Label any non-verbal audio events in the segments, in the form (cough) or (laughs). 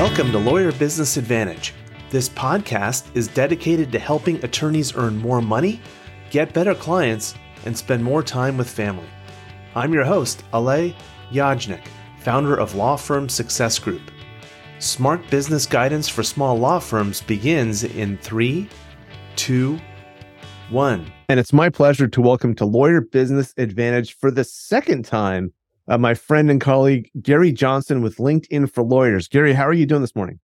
Welcome to Lawyer Business Advantage. This podcast is dedicated to helping attorneys earn more money, get better clients, and spend more time with family. I'm your host, Alay Yajnik, founder of Law Firm Success Group. Smart business guidance for small law firms begins in three, two, one. And it's my pleasure to welcome to Lawyer Business Advantage for the second time uh, my friend and colleague, Gary Johnson with LinkedIn for Lawyers. Gary, how are you doing this morning?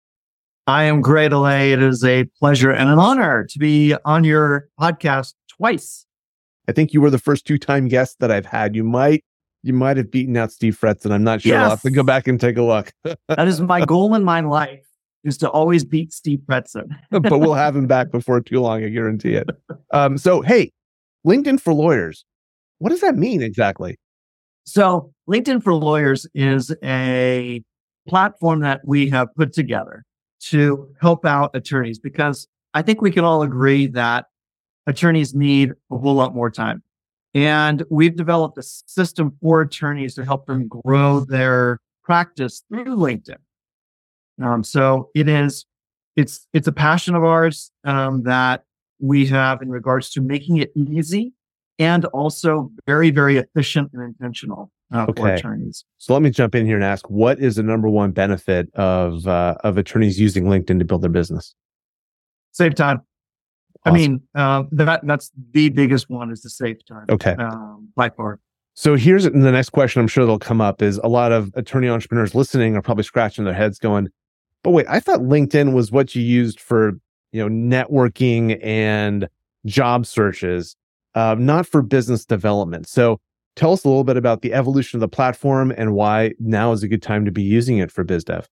I am great, Alay. It is a pleasure and an honor to be on your podcast twice. I think you were the first two time guest that I've had. You might you might have beaten out Steve Fretzin. I'm not sure. Yes. I'll have to go back and take a look. (laughs) that is my goal in my life is to always beat Steve Fretzin. (laughs) but we'll have him back before too long, I guarantee it. Um, so hey, LinkedIn for lawyers. What does that mean exactly? So LinkedIn for Lawyers is a platform that we have put together to help out attorneys because I think we can all agree that attorneys need a whole lot more time. And we've developed a system for attorneys to help them grow their practice through LinkedIn. Um, so it is, it's, it's a passion of ours um, that we have in regards to making it easy and also very, very efficient and intentional uh, okay. for attorneys. So let me jump in here and ask, what is the number one benefit of uh, of attorneys using LinkedIn to build their business? Save time. Awesome. I mean, uh, that that's the biggest one is to save time. Okay, um, by far. So here's the next question. I'm sure they'll come up. Is a lot of attorney entrepreneurs listening are probably scratching their heads, going, "But wait, I thought LinkedIn was what you used for you know networking and job searches, uh, not for business development." So Tell us a little bit about the evolution of the platform and why now is a good time to be using it for BizDev.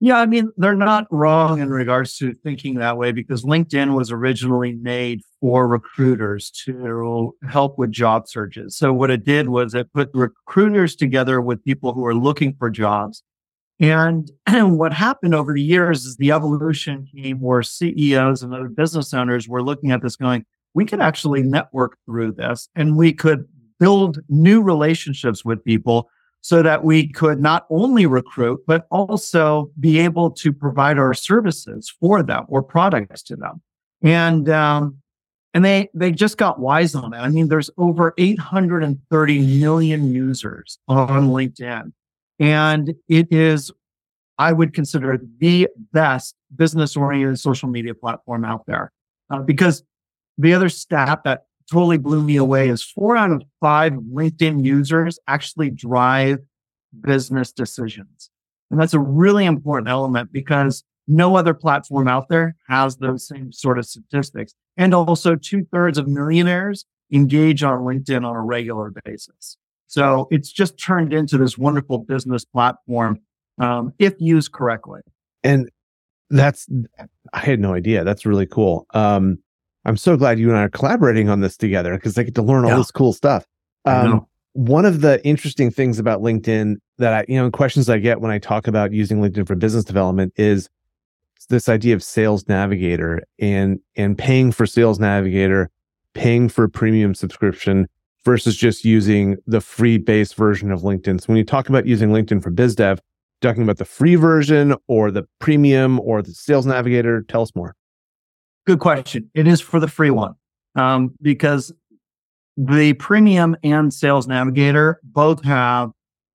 Yeah, I mean, they're not wrong in regards to thinking that way because LinkedIn was originally made for recruiters to help with job searches. So what it did was it put recruiters together with people who are looking for jobs. And, and (clears throat) what happened over the years is the evolution came where CEOs and other business owners were looking at this going, we could actually network through this and we could build new relationships with people so that we could not only recruit, but also be able to provide our services for them or products to them. And, um, and they, they just got wise on it. I mean, there's over 830 million users on LinkedIn. And it is, I would consider the best business oriented social media platform out there. Uh, because the other stat that totally blew me away is four out of five LinkedIn users actually drive business decisions. And that's a really important element because no other platform out there has those same sort of statistics. And also two thirds of millionaires engage on LinkedIn on a regular basis. So it's just turned into this wonderful business platform um, if used correctly. And that's, I had no idea. That's really cool. Um, I'm so glad you and I are collaborating on this together because I get to learn all yeah. this cool stuff. Um, one of the interesting things about LinkedIn that I, you know, questions I get when I talk about using LinkedIn for business development is this idea of sales navigator and and paying for sales navigator, paying for premium subscription versus just using the free base version of LinkedIn. So when you talk about using LinkedIn for biz dev, talking about the free version or the premium or the sales navigator, tell us more. Good question. It is for the free one um, because the premium and sales navigator both have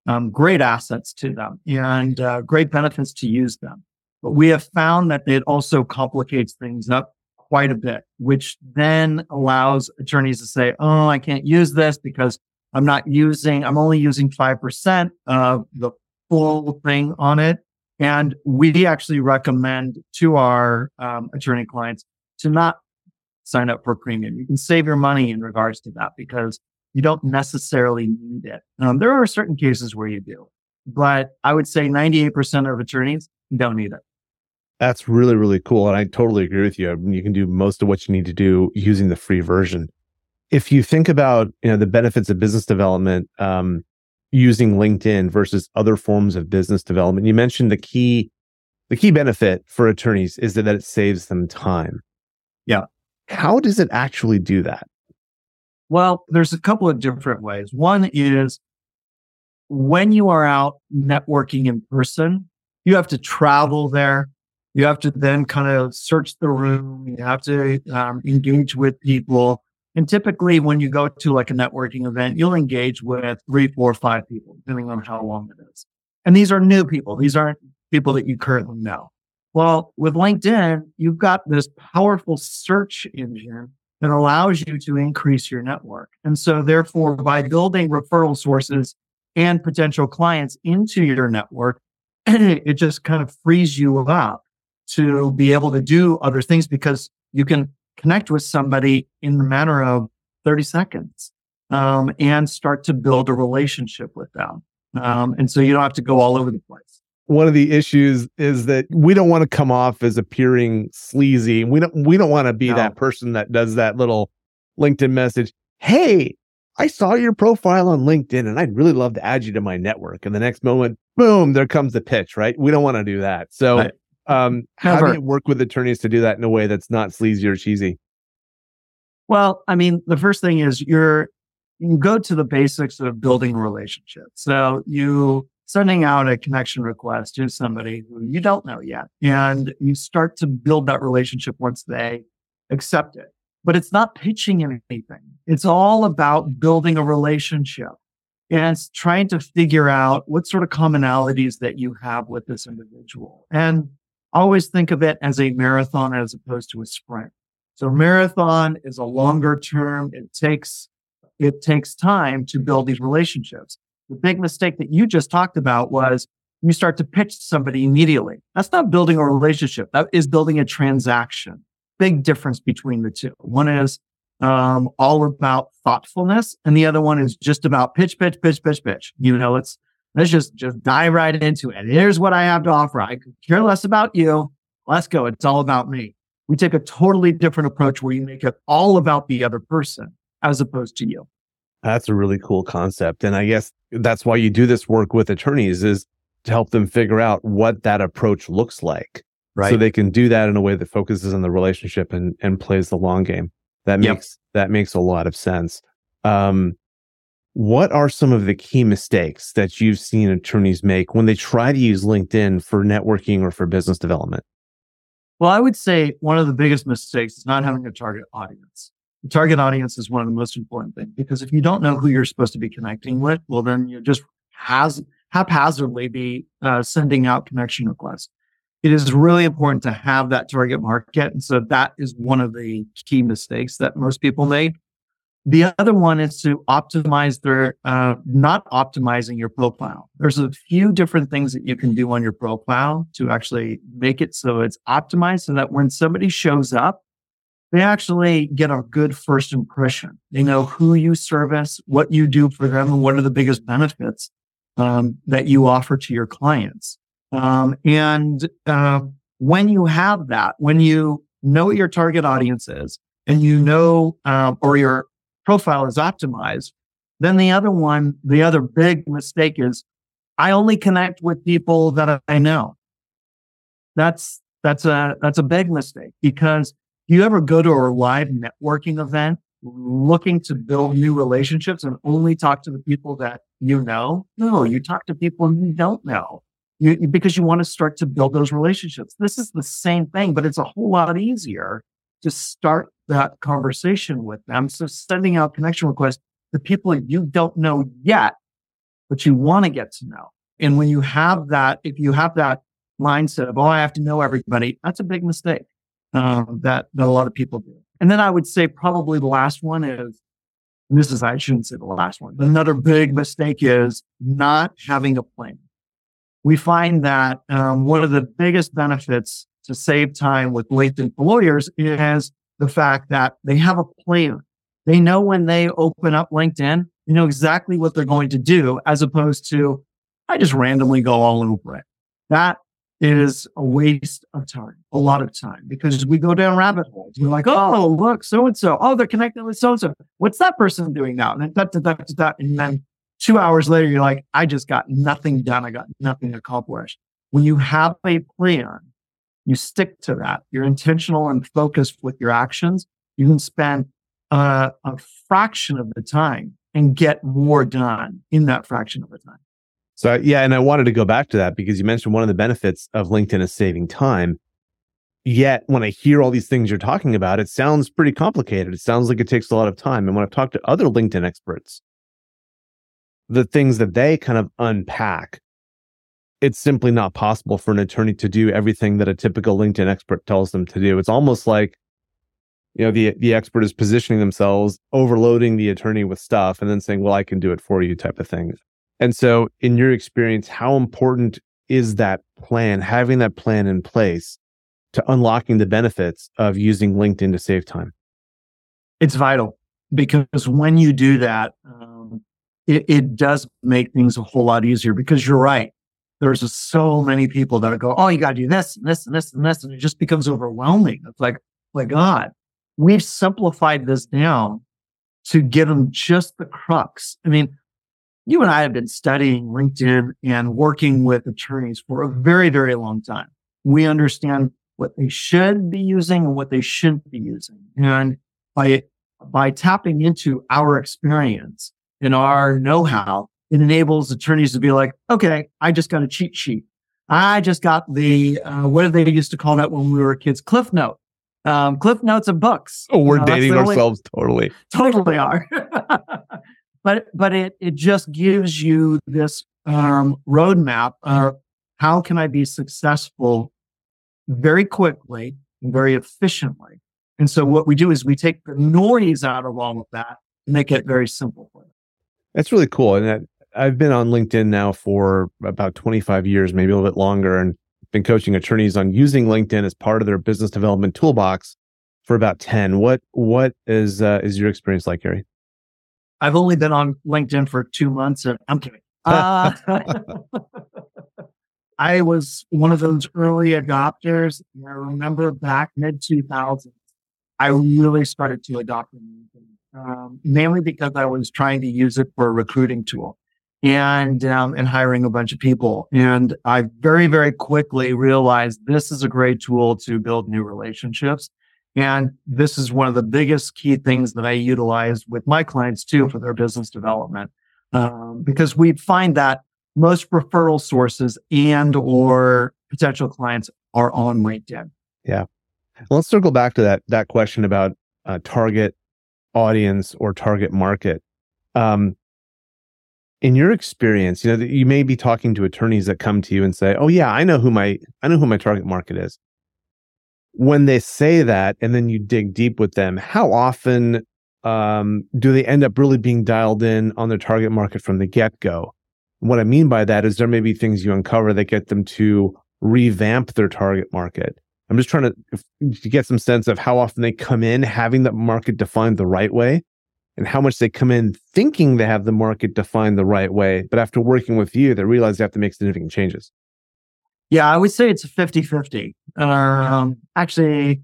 um, great assets to them and uh, great benefits to use them. But we have found that it also complicates things up quite a bit, which then allows attorneys to say, Oh, I can't use this because I'm not using, I'm only using 5% of the full thing on it. And we actually recommend to our um, attorney clients to not sign up for premium. You can save your money in regards to that because you don't necessarily need it. Um, there are certain cases where you do, but I would say 98% of attorneys don't need it. That's really, really cool. And I totally agree with you. I mean, you can do most of what you need to do using the free version. If you think about, you know, the benefits of business development, um, using LinkedIn versus other forms of business development, you mentioned the key, the key benefit for attorneys is that, that it saves them time. How does it actually do that? Well, there's a couple of different ways. One is when you are out networking in person, You have to travel there. You have to then kind of search the room. You have to um, engage with people. And typically, when you go to like a networking event, you'll engage with three, four, five people, depending on how long it is. And these are new people. These aren't people that you currently know. Well, with LinkedIn, you've got this powerful search engine that allows you to increase your network. And so therefore, by building referral sources and potential clients into your network, (clears throat) it just kind of frees you up to be able to do other things because you can connect with somebody in the matter of 30 seconds um, and start to build a relationship with them. Um, and so you don't have to go all over the place. One of the issues is that we don't want to come off as appearing sleazy. We don't we don't want to be no. that person that does that little LinkedIn message. Hey, I saw your profile on LinkedIn and I'd really love to add you to my network. And the next moment, boom, there comes the pitch, right? We don't want to do that. So right. um how do you work with attorneys to do that in a way that's not sleazy or cheesy? Well, I mean, the first thing is you're you go to the basics of building relationships. So you sending out a connection request to somebody who you don't know yet, and you start to build that relationship once they accept it. But it's not pitching anything. It's all about building a relationship and it's trying to figure out what sort of commonalities that you have with this individual. And always think of it as a marathon as opposed to a sprint. So marathon is a longer term. It takes it takes time to build these relationships. The big mistake that you just talked about was you start to pitch somebody immediately. That's not building a relationship. That is building a transaction. Big difference between the two. One is um, all about thoughtfulness, and the other one is just about pitch, pitch, pitch, pitch, pitch. You know, let's let's just just dive right into it. Here's what I have to offer. I care less about you. Let's go. It's all about me. We take a totally different approach where you make it all about the other person as opposed to you. That's a really cool concept. And I guess that's why you do this work with attorneys is to help them figure out what that approach looks like. Right. So they can do that in a way that focuses on the relationship and, and plays the long game. That makes yep. that makes a lot of sense. Um, what are some of the key mistakes that you've seen attorneys make when they try to use LinkedIn for networking or for business development? Well, I would say one of the biggest mistakes is not having a target audience. Target audience is one of the most important things because if you don't know who you're supposed to be connecting with, well, then you just has haphazardly be uh, sending out connection requests. It is really important to have that target market. And so that is one of the key mistakes that most people make. The other one is to optimize their, uh, not optimizing your profile. There's a few different things that you can do on your profile to actually make it so it's optimized so that when somebody shows up, they actually get a good first impression. They know who you service, what you do for them, and what are the biggest benefits um, that you offer to your clients. Um, and uh, when you have that, when you know what your target audience is, and you know, um, or your profile is optimized, then the other one, the other big mistake is I only connect with people that I know. That's that's a that's a big mistake because you ever go to a live networking event looking to build new relationships and only talk to the people that you know? No, you talk to people you don't know you, because you want to start to build those relationships. This is the same thing, but it's a whole lot easier to start that conversation with them. So sending out connection requests to people you don't know yet, but you want to get to know. And when you have that, if you have that mindset of, oh, I have to know everybody, that's a big mistake um, that, that a lot of people do. And then I would say probably the last one is, and this is, I shouldn't say the last one, but another big mistake is not having a plan. We find that um, one of the biggest benefits to save time with LinkedIn for lawyers is the fact that they have a plan. They know when they open up LinkedIn, they know exactly what they're going to do, as opposed to, I just randomly go all over it. That is a waste of time, a lot of time, because we go down rabbit holes. We're like, oh, look, so and so. Oh, they're connected with so and so. What's that person doing now? And then, da, da, da, da, and then two hours later, you're like, I just got nothing done. I got nothing accomplished. When you have a plan, you stick to that. You're intentional and focused with your actions. You can spend a fraction of the time and get more done in that fraction of the time. So yeah, and I wanted to go back to that because you mentioned one of the benefits of LinkedIn is saving time. Yet when I hear all these things you're talking about, it sounds pretty complicated. It sounds like it takes a lot of time. And when I've talked to other LinkedIn experts, the things that they kind of unpack, it's simply not possible for an attorney to do everything that a typical LinkedIn expert tells them to do. It's almost like you know the the expert is positioning themselves overloading the attorney with stuff and then saying well i can do it for you type of thing and so in your experience how important is that plan having that plan in place to unlocking the benefits of using linkedin to save time? It's vital because when you do that um, it, it does make things a whole lot easier because you're right. There's so many people that go oh you got to do this and this and this and this and it just becomes overwhelming. It's like my god we've simplified this down to get them just the crux. I mean, you and I have been studying LinkedIn and working with attorneys for a very, very long time. We understand what they should be using and what they shouldn't be using. And by, by tapping into our experience and our know-how, it enables attorneys to be like, okay, I just got a cheat sheet. I just got the, uh, what did they used to call that when we were kids? Cliff note um, cliff notes of books. Oh, we're you know, dating ourselves only, totally. Totally are. (laughs) but but it it just gives you this um, roadmap of how can I be successful very quickly, and very efficiently. And so what we do is we take the noise out of all of that and make it very simple. That's really cool. And I've been on LinkedIn now for about 25 years, maybe a little bit longer. And been coaching attorneys on using LinkedIn as part of their business development toolbox for about 10. What what is uh, is your experience like, Gary? I've only been on LinkedIn for two months. And I'm kidding. Uh, (laughs) I was one of those early adopters. and I remember back mid 2000s, I really started to adopt LinkedIn, um, mainly because I was trying to use it for a recruiting tool and um, and hiring a bunch of people. And I very very quickly realized this is a great tool to build new relationships. And this is one of the biggest key things that I utilize with my clients too for their business development, um, because we find that most referral sources and or potential clients are on LinkedIn. Yeah. Let's circle back to that that question about uh, target audience or target market. Um, in your experience, you know, you may be talking to attorneys that come to you and say, "Oh yeah, I know who my I know who my target market is." When they say that, and then you dig deep with them, how often um, do they end up really being dialed in on their target market from the get go? What I mean by that is there may be things you uncover that get them to revamp their target market. I'm just trying to, to get some sense of how often they come in having the market defined the right way and how much they come in thinking they have the market defined the right way. But after working with you, they realize they have to make significant changes. Yeah, I would say it's 50 50. Um, actually,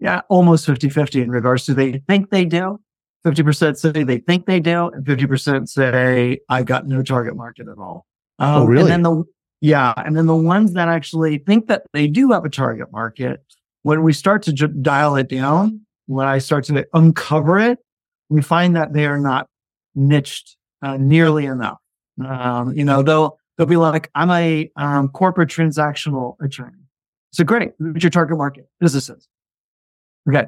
yeah, almost 50 50 in regards to they think they do. 50% say they think they do, and 50% say, I've got no target market at all. Um, oh, really? And then the, yeah. And then the ones that actually think that they do have a target market, when we start to j- dial it down, when I start to uncover it, we find that they are not niched uh, nearly enough. Um, you know, they'll they'll be like, "I'm a um, corporate transactional attorney." So great, what's your target market? Businesses. Okay,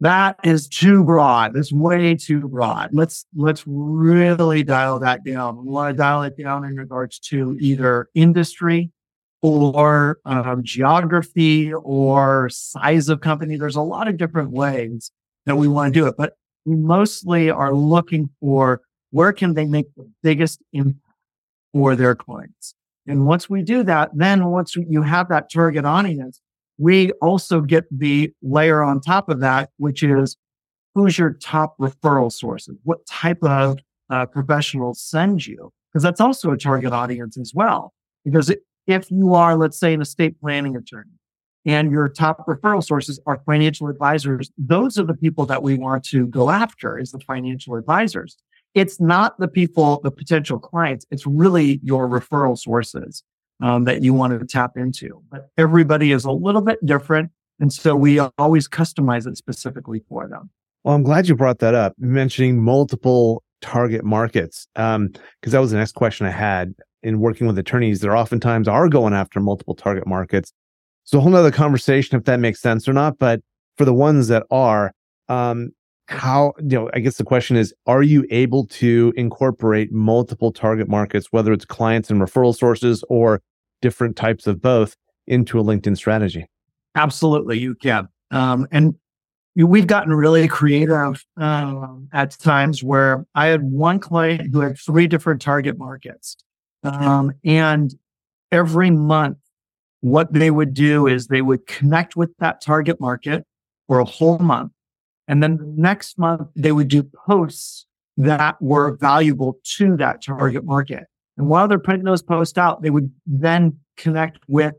that is too broad. That's way too broad. Let's let's really dial that down. We want to dial it down in regards to either industry or um, geography or size of company. There's a lot of different ways that we want to do it, but we mostly are looking for where can they make the biggest impact for their clients. And once we do that, then once you have that target audience, we also get the layer on top of that, which is who's your top referral sources? What type of uh, professionals send you? Because that's also a target audience as well. Because if you are, let's say, an estate planning attorney, and your top referral sources are financial advisors. Those are the people that we want to go after is the financial advisors. It's not the people, the potential clients. It's really your referral sources um, that you want to tap into. But everybody is a little bit different. And so we always customize it specifically for them. Well, I'm glad you brought that up, mentioning multiple target markets? Because um, that was the next question I had in working with attorneys. There oftentimes are going after multiple target markets. So a whole nother conversation if that makes sense or not. But for the ones that are, um, how you know i guess the question is are you able to incorporate multiple target markets whether it's clients and referral sources or different types of both into a linkedin strategy? Absolutely you can. Um, and we've gotten really creative um, at times where i had one client who had three different target markets. Um, and every month what they would do is they would connect with that target market for a whole month and then the next month, they would do posts that were valuable to that target market. And while they're putting those posts out, they would then connect with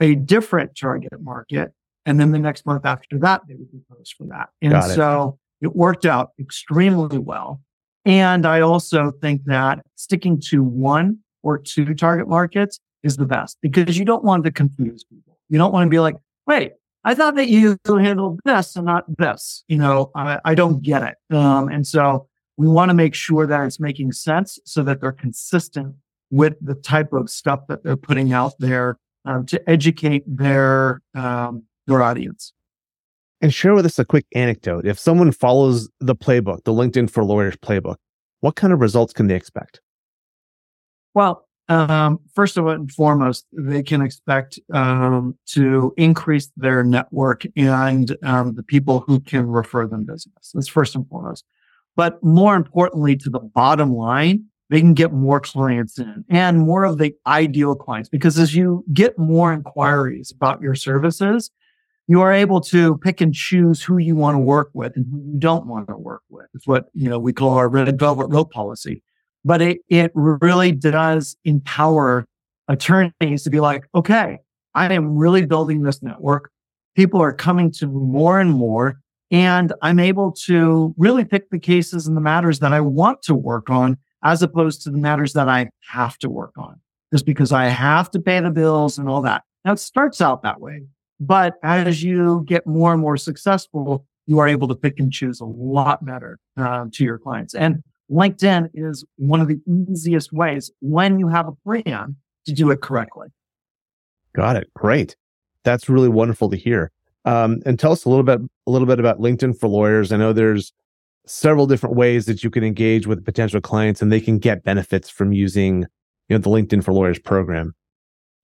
a different target market. And then the next month after that, they would do posts for that. And it. so it worked out extremely well. And I also think that sticking to one or two target markets is the best because you don't want to confuse people. You don't want to be like, wait, I thought that you handled this and not this. You know, I, I don't get it. Um, and so we want to make sure that it's making sense so that they're consistent with the type of stuff that they're putting out there um, to educate their um, their audience. And share with us a quick anecdote. If someone follows the playbook, the LinkedIn for Lawyers playbook, what kind of results can they expect? Well, um, first of all and foremost, they can expect um, to increase their network and um, the people who can refer them business. That's first and foremost. But more importantly, to the bottom line, they can get more clients in and more of the ideal clients because as you get more inquiries about your services, you are able to pick and choose who you want to work with and who you don't want to work with. It's what, you know, we call our red velvet rope policy but it, it really does empower attorneys to be like, okay, I am really building this network. People are coming to more and more, and I'm able to really pick the cases and the matters that I want to work on as opposed to the matters that I have to work on just because I have to pay the bills and all that. Now it starts out that way, but as you get more and more successful, you are able to pick and choose a lot better uh, to your clients. And LinkedIn is one of the easiest ways when you have a plan to do it correctly. Got it. Great. That's really wonderful to hear. Um, and tell us a little bit, a little bit about LinkedIn for lawyers. I know there's several different ways that you can engage with potential clients, and they can get benefits from using, you know, the LinkedIn for Lawyers program.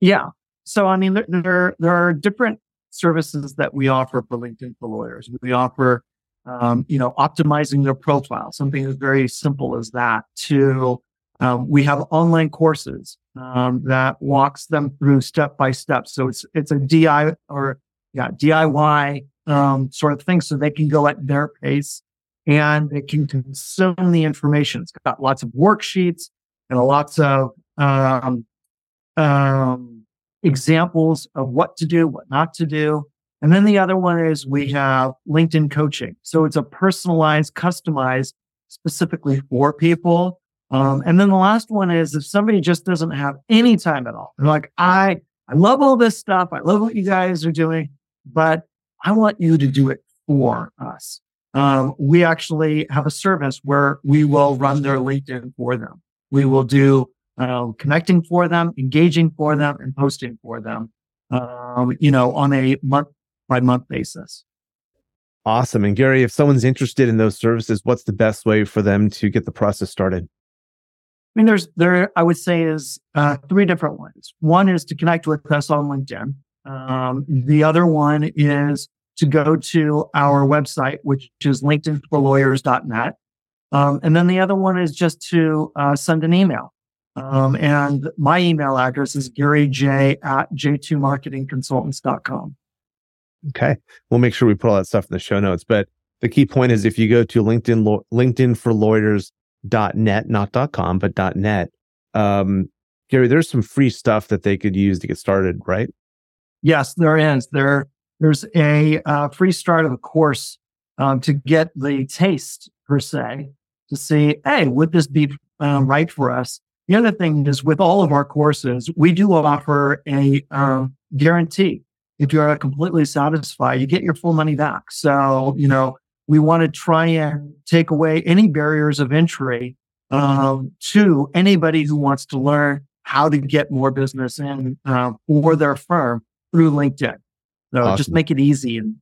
Yeah. So I mean, there there, there are different services that we offer for LinkedIn for lawyers. We offer um, you know, optimizing their profile, something as very simple as that, to um, we have online courses um, that walks them through step by step. So it's it's a DI or yeah DIY um, sort of thing, so they can go at their pace and they can consume the information. It's got lots of worksheets and lots of um, um, examples of what to do, what not to do. And then the other one is we have LinkedIn coaching. So it's a personalized, customized specifically for people. Um, and then the last one is if somebody just doesn't have any time at all, they're like, I, I love all this stuff. I love what you guys are doing, but I want you to do it for us. Um, we actually have a service where we will run their LinkedIn for them. We will do uh, connecting for them, engaging for them, and posting for them. Um, you know, on a month by month basis. Awesome. And Gary, if someone's interested in those services, what's the best way for them to get the process started? I mean, there's there. I would say is uh, three different ones. One is to connect with us on LinkedIn. Um, the other one is to go to our website, which is LinkedInforlawyers.net. Um, and then the other one is just to uh, send an email. Um, and my email address is garyj at j2marketingconsultants.com. Okay. We'll make sure we put all that stuff in the show notes. But the key point is if you go to LinkedIn, LinkedIn for not .com, but .net, um, Gary, there's some free stuff that they could use to get started, right? Yes, there is. There, there's a uh, free start of a course um, to get the taste per se to see, hey, would this be um, right for us? The other thing is with all of our courses, we do offer a um, guarantee if you are completely satisfied, you get your full money back. So, you know, we want to try and take away any barriers of entry um, to anybody who wants to learn how to get more business in uh, for their firm through LinkedIn. So awesome. just make it easy and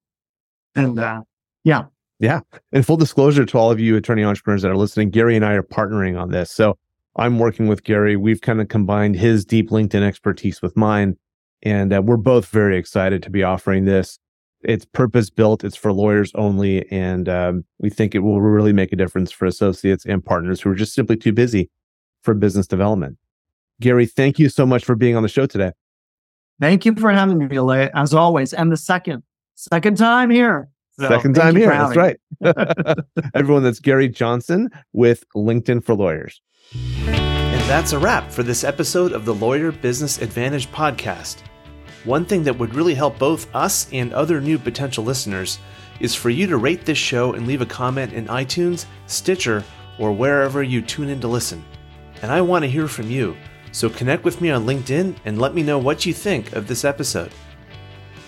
and uh, yeah, yeah. And full disclosure to all of you attorney entrepreneurs that are listening, Gary and I are partnering on this. So I'm working with Gary. We've kind of combined his deep LinkedIn expertise with mine, and uh, we're both very excited to be offering this. It's purpose built. It's for lawyers only, and um, we think it will really make a difference for associates and partners who are just simply too busy for business development. Gary, thank you so much for being on the show today. Thank you for having me, Alay, as always. And the second, second time here. So second time here. That's right. (laughs) Everyone, that's Gary Johnson with LinkedIn for Lawyers. And that's a wrap for this episode of the Lawyer Business Advantage podcast. One thing that would really help both us and other new potential listeners is for you to rate this show and leave a comment in iTunes, Stitcher, or wherever you tune in to listen. And I want to hear from you. So connect with me on LinkedIn and let me know what you think of this episode.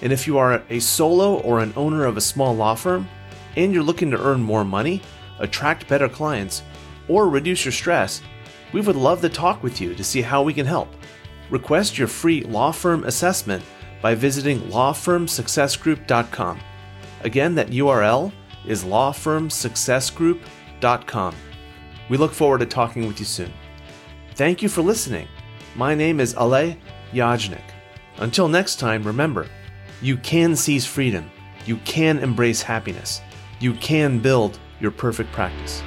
And if you are a solo or an owner of a small law firm and you're looking to earn more money, attract better clients, or reduce your stress, we would love to talk with you to see how we can help. Request your free law firm assessment by visiting lawfirmsuccessgroup.com. Again, that URL is lawfirmsuccessgroup.com. We look forward to talking with you soon. Thank you for listening. My name is Alay Yajnik. Until next time, remember, you can seize freedom, you can embrace happiness, you can build your perfect practice.